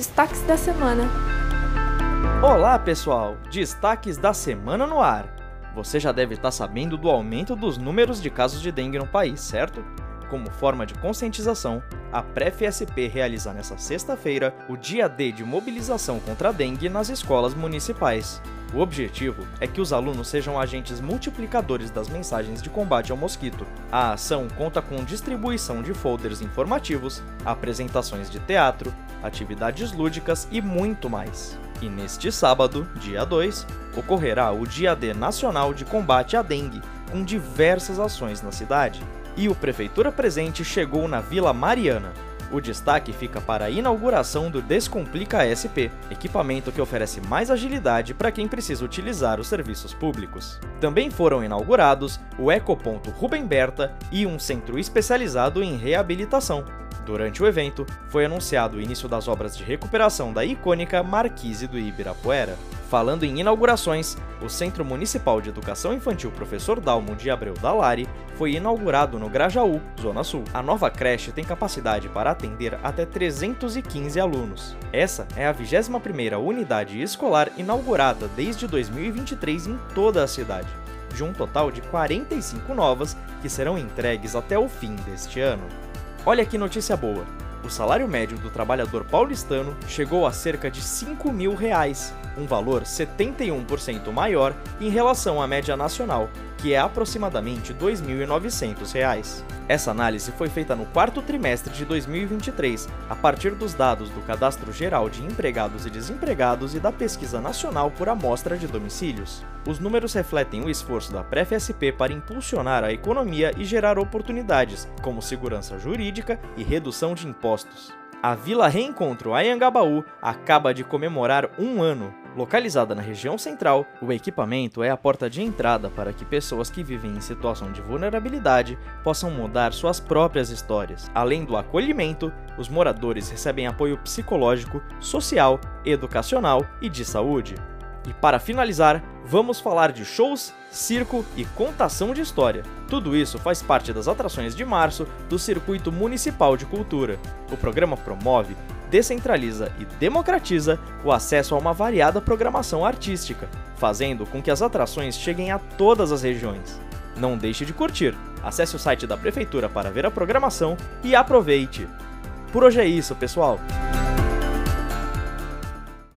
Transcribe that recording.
Destaques da semana. Olá, pessoal! Destaques da semana no ar. Você já deve estar sabendo do aumento dos números de casos de dengue no país, certo? Como forma de conscientização, a PrefSP realiza nesta sexta-feira o Dia D de mobilização contra a dengue nas escolas municipais. O objetivo é que os alunos sejam agentes multiplicadores das mensagens de combate ao mosquito. A ação conta com distribuição de folders informativos, apresentações de teatro, atividades lúdicas e muito mais. E neste sábado, dia 2, ocorrerá o Dia D Nacional de Combate à Dengue, com diversas ações na cidade e o Prefeitura Presente chegou na Vila Mariana. O destaque fica para a inauguração do Descomplica SP, equipamento que oferece mais agilidade para quem precisa utilizar os serviços públicos. Também foram inaugurados o Ecoponto Rubem Berta e um centro especializado em reabilitação. Durante o evento, foi anunciado o início das obras de recuperação da icônica Marquise do Ibirapuera. Falando em inaugurações, o Centro Municipal de Educação Infantil Professor Dalmo de Abreu Dalari foi inaugurado no Grajaú, Zona Sul. A nova creche tem capacidade para atender até 315 alunos. Essa é a 21ª unidade escolar inaugurada desde 2023 em toda a cidade, de um total de 45 novas que serão entregues até o fim deste ano. Olha que notícia boa! O salário médio do trabalhador paulistano chegou a cerca de 5 mil reais, um valor 71% maior em relação à média nacional, que é aproximadamente R$ 2.900. Essa análise foi feita no quarto trimestre de 2023, a partir dos dados do Cadastro Geral de Empregados e Desempregados e da Pesquisa Nacional por Amostra de Domicílios. Os números refletem o esforço da PrefSP para impulsionar a economia e gerar oportunidades, como segurança jurídica e redução de impostos. A Vila Reencontro Ayangabaú acaba de comemorar um ano. Localizada na região central, o equipamento é a porta de entrada para que pessoas que vivem em situação de vulnerabilidade possam mudar suas próprias histórias. Além do acolhimento, os moradores recebem apoio psicológico, social, educacional e de saúde. E para finalizar, vamos falar de shows, circo e contação de história. Tudo isso faz parte das atrações de março do Circuito Municipal de Cultura. O programa promove, descentraliza e democratiza o acesso a uma variada programação artística, fazendo com que as atrações cheguem a todas as regiões. Não deixe de curtir. Acesse o site da prefeitura para ver a programação e aproveite. Por hoje é isso, pessoal.